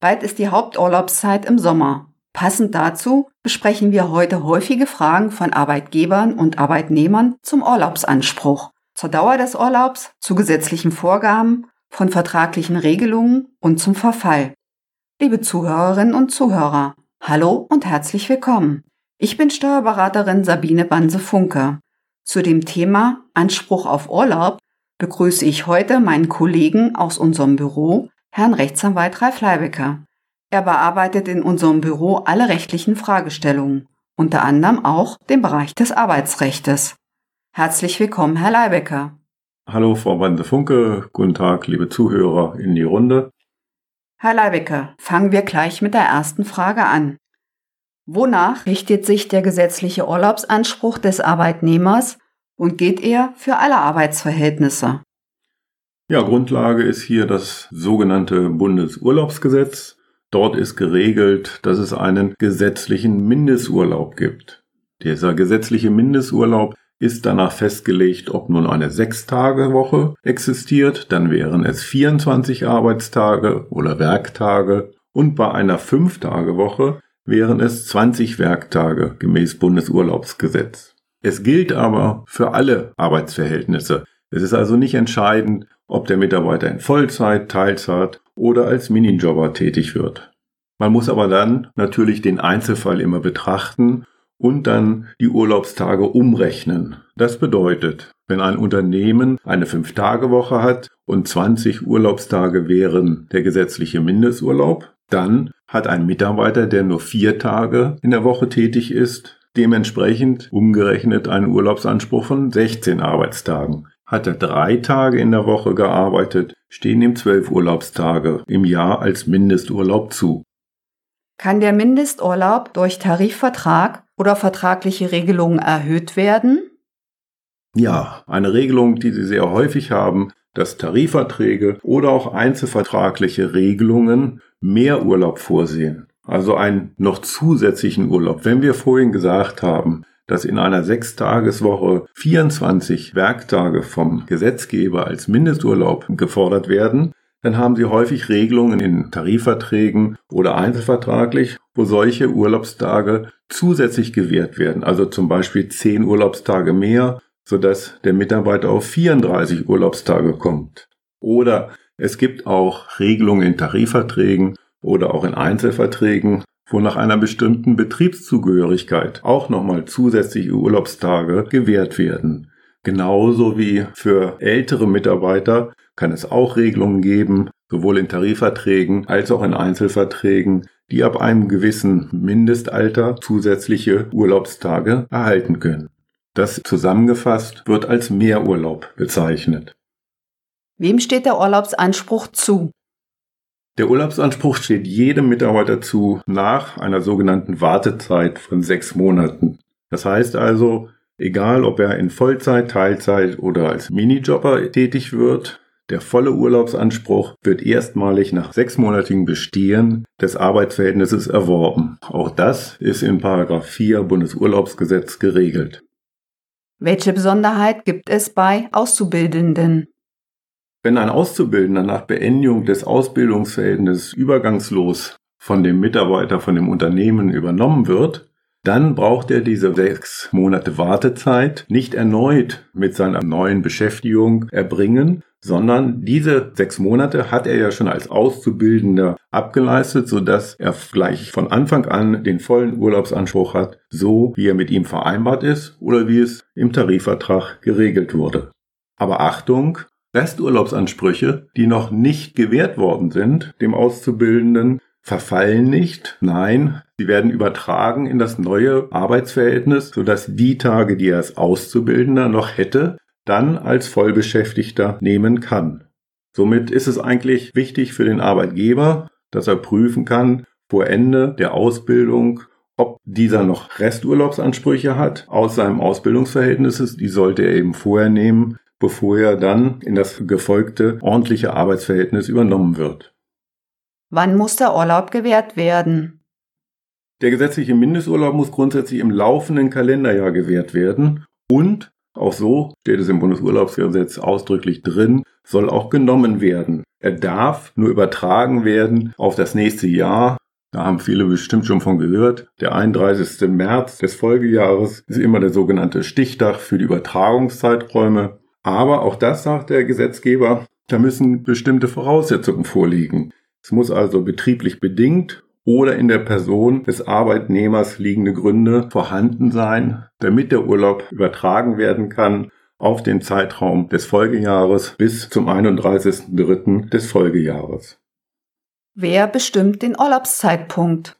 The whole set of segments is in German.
Bald ist die Haupturlaubszeit im Sommer. Passend dazu besprechen wir heute häufige Fragen von Arbeitgebern und Arbeitnehmern zum Urlaubsanspruch, zur Dauer des Urlaubs, zu gesetzlichen Vorgaben, von vertraglichen Regelungen und zum Verfall. Liebe Zuhörerinnen und Zuhörer, hallo und herzlich willkommen. Ich bin Steuerberaterin Sabine Banse-Funke. Zu dem Thema Anspruch auf Urlaub begrüße ich heute meinen Kollegen aus unserem Büro, Herrn Rechtsanwalt Ralf Leibecker. Er bearbeitet in unserem Büro alle rechtlichen Fragestellungen, unter anderem auch den Bereich des Arbeitsrechtes. Herzlich willkommen, Herr Leibecker. Hallo, Frau Banse-Funke. Guten Tag, liebe Zuhörer in die Runde. Herr Leibecker, fangen wir gleich mit der ersten Frage an. Wonach richtet sich der gesetzliche Urlaubsanspruch des Arbeitnehmers und geht er für alle Arbeitsverhältnisse? Ja, Grundlage ist hier das sogenannte Bundesurlaubsgesetz. Dort ist geregelt, dass es einen gesetzlichen Mindesturlaub gibt. Dieser gesetzliche Mindesturlaub ist danach festgelegt, ob nun eine Sechstagewoche existiert, dann wären es 24 Arbeitstage oder Werktage und bei einer Fünftagewoche wären es 20 Werktage gemäß Bundesurlaubsgesetz. Es gilt aber für alle Arbeitsverhältnisse. Es ist also nicht entscheidend, ob der Mitarbeiter in Vollzeit, Teilzeit oder als Minijobber tätig wird. Man muss aber dann natürlich den Einzelfall immer betrachten und dann die Urlaubstage umrechnen. Das bedeutet, wenn ein Unternehmen eine Fünf-Tage-Woche hat und 20 Urlaubstage wären der gesetzliche Mindesturlaub, dann hat ein Mitarbeiter, der nur vier Tage in der Woche tätig ist, dementsprechend umgerechnet einen Urlaubsanspruch von 16 Arbeitstagen. Hat er drei Tage in der Woche gearbeitet, stehen ihm zwölf Urlaubstage im Jahr als Mindesturlaub zu. Kann der Mindesturlaub durch Tarifvertrag oder vertragliche Regelungen erhöht werden? Ja, eine Regelung, die Sie sehr häufig haben, dass Tarifverträge oder auch einzelvertragliche Regelungen mehr Urlaub vorsehen. Also einen noch zusätzlichen Urlaub. Wenn wir vorhin gesagt haben, dass in einer Sechstageswoche 24 Werktage vom Gesetzgeber als Mindesturlaub gefordert werden, dann haben Sie häufig Regelungen in Tarifverträgen oder einzelvertraglich, wo solche Urlaubstage zusätzlich gewährt werden. Also zum Beispiel 10 Urlaubstage mehr, sodass der Mitarbeiter auf 34 Urlaubstage kommt. Oder es gibt auch Regelungen in Tarifverträgen oder auch in Einzelverträgen, wo nach einer bestimmten Betriebszugehörigkeit auch nochmal zusätzliche Urlaubstage gewährt werden. Genauso wie für ältere Mitarbeiter kann es auch Regelungen geben, sowohl in Tarifverträgen als auch in Einzelverträgen, die ab einem gewissen Mindestalter zusätzliche Urlaubstage erhalten können. Das zusammengefasst wird als Mehrurlaub bezeichnet. Wem steht der Urlaubsanspruch zu? Der Urlaubsanspruch steht jedem Mitarbeiter zu nach einer sogenannten Wartezeit von sechs Monaten. Das heißt also, egal ob er in Vollzeit, Teilzeit oder als Minijobber tätig wird, der volle Urlaubsanspruch wird erstmalig nach sechsmonatigem Bestehen des Arbeitsverhältnisses erworben. Auch das ist in 4 Bundesurlaubsgesetz geregelt. Welche Besonderheit gibt es bei Auszubildenden? Wenn ein Auszubildender nach Beendigung des Ausbildungsverhältnisses übergangslos von dem Mitarbeiter, von dem Unternehmen übernommen wird, dann braucht er diese sechs Monate Wartezeit nicht erneut mit seiner neuen Beschäftigung erbringen, sondern diese sechs Monate hat er ja schon als Auszubildender abgeleistet, sodass er gleich von Anfang an den vollen Urlaubsanspruch hat, so wie er mit ihm vereinbart ist oder wie es im Tarifvertrag geregelt wurde. Aber Achtung, Resturlaubsansprüche, die noch nicht gewährt worden sind, dem Auszubildenden, verfallen nicht. Nein, sie werden übertragen in das neue Arbeitsverhältnis, sodass die Tage, die er als Auszubildender noch hätte, dann als Vollbeschäftigter nehmen kann. Somit ist es eigentlich wichtig für den Arbeitgeber, dass er prüfen kann vor Ende der Ausbildung, ob dieser noch Resturlaubsansprüche hat aus seinem Ausbildungsverhältnis. Die sollte er eben vorher nehmen, bevor er dann in das gefolgte ordentliche Arbeitsverhältnis übernommen wird. Wann muss der Urlaub gewährt werden? Der gesetzliche Mindesturlaub muss grundsätzlich im laufenden Kalenderjahr gewährt werden und Auch so steht es im Bundesurlaubsgesetz ausdrücklich drin, soll auch genommen werden. Er darf nur übertragen werden auf das nächste Jahr. Da haben viele bestimmt schon von gehört. Der 31. März des Folgejahres ist immer der sogenannte Stichtag für die Übertragungszeiträume. Aber auch das sagt der Gesetzgeber, da müssen bestimmte Voraussetzungen vorliegen. Es muss also betrieblich bedingt oder in der Person des Arbeitnehmers liegende Gründe vorhanden sein, damit der Urlaub übertragen werden kann auf den Zeitraum des Folgejahres bis zum 31.03. des Folgejahres. Wer bestimmt den Urlaubszeitpunkt?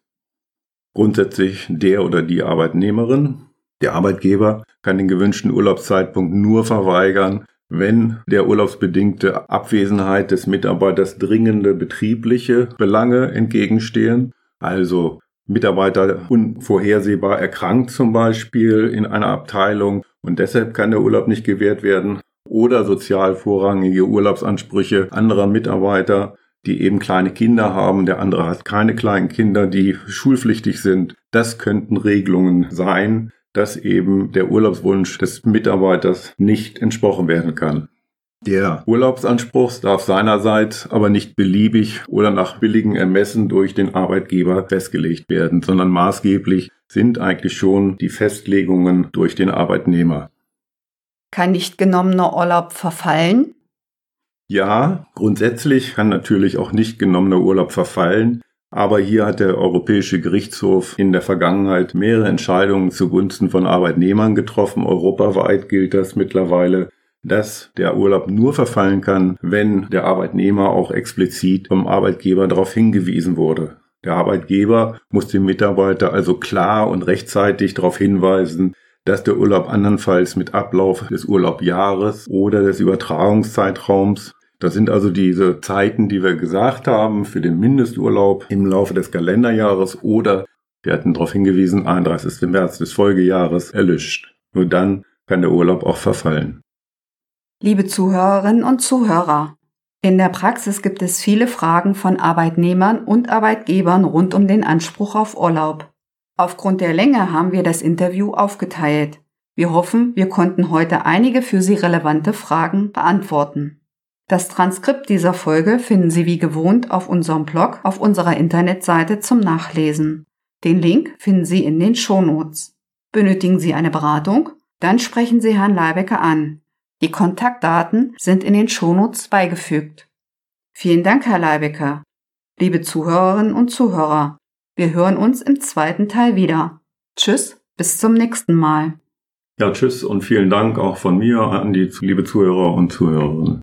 Grundsätzlich der oder die Arbeitnehmerin. Der Arbeitgeber kann den gewünschten Urlaubszeitpunkt nur verweigern, wenn der urlaubsbedingte Abwesenheit des Mitarbeiters dringende betriebliche Belange entgegenstehen also Mitarbeiter unvorhersehbar erkrankt zum Beispiel in einer Abteilung und deshalb kann der Urlaub nicht gewährt werden. Oder sozial vorrangige Urlaubsansprüche anderer Mitarbeiter, die eben kleine Kinder haben, der andere hat keine kleinen Kinder, die schulpflichtig sind. Das könnten Regelungen sein, dass eben der Urlaubswunsch des Mitarbeiters nicht entsprochen werden kann. Der Urlaubsanspruch darf seinerseits aber nicht beliebig oder nach billigen Ermessen durch den Arbeitgeber festgelegt werden, sondern maßgeblich sind eigentlich schon die Festlegungen durch den Arbeitnehmer. Kann nicht genommener Urlaub verfallen? Ja, grundsätzlich kann natürlich auch nicht genommener Urlaub verfallen, aber hier hat der Europäische Gerichtshof in der Vergangenheit mehrere Entscheidungen zugunsten von Arbeitnehmern getroffen. Europaweit gilt das mittlerweile dass der Urlaub nur verfallen kann, wenn der Arbeitnehmer auch explizit vom Arbeitgeber darauf hingewiesen wurde. Der Arbeitgeber muss den Mitarbeiter also klar und rechtzeitig darauf hinweisen, dass der Urlaub andernfalls mit Ablauf des Urlaubjahres oder des Übertragungszeitraums das sind also diese Zeiten, die wir gesagt haben für den Mindesturlaub im Laufe des Kalenderjahres oder wir hatten darauf hingewiesen, 31. März des Folgejahres erlischt. Nur dann kann der Urlaub auch verfallen. Liebe Zuhörerinnen und Zuhörer, in der Praxis gibt es viele Fragen von Arbeitnehmern und Arbeitgebern rund um den Anspruch auf Urlaub. Aufgrund der Länge haben wir das Interview aufgeteilt. Wir hoffen, wir konnten heute einige für Sie relevante Fragen beantworten. Das Transkript dieser Folge finden Sie wie gewohnt auf unserem Blog auf unserer Internetseite zum Nachlesen. Den Link finden Sie in den Shownotes. Benötigen Sie eine Beratung? Dann sprechen Sie Herrn Leibecker an. Die Kontaktdaten sind in den Shownotes beigefügt. Vielen Dank, Herr Leibecker. Liebe Zuhörerinnen und Zuhörer, wir hören uns im zweiten Teil wieder. Tschüss, bis zum nächsten Mal. Ja, tschüss und vielen Dank auch von mir an die liebe Zuhörer und Zuhörerinnen.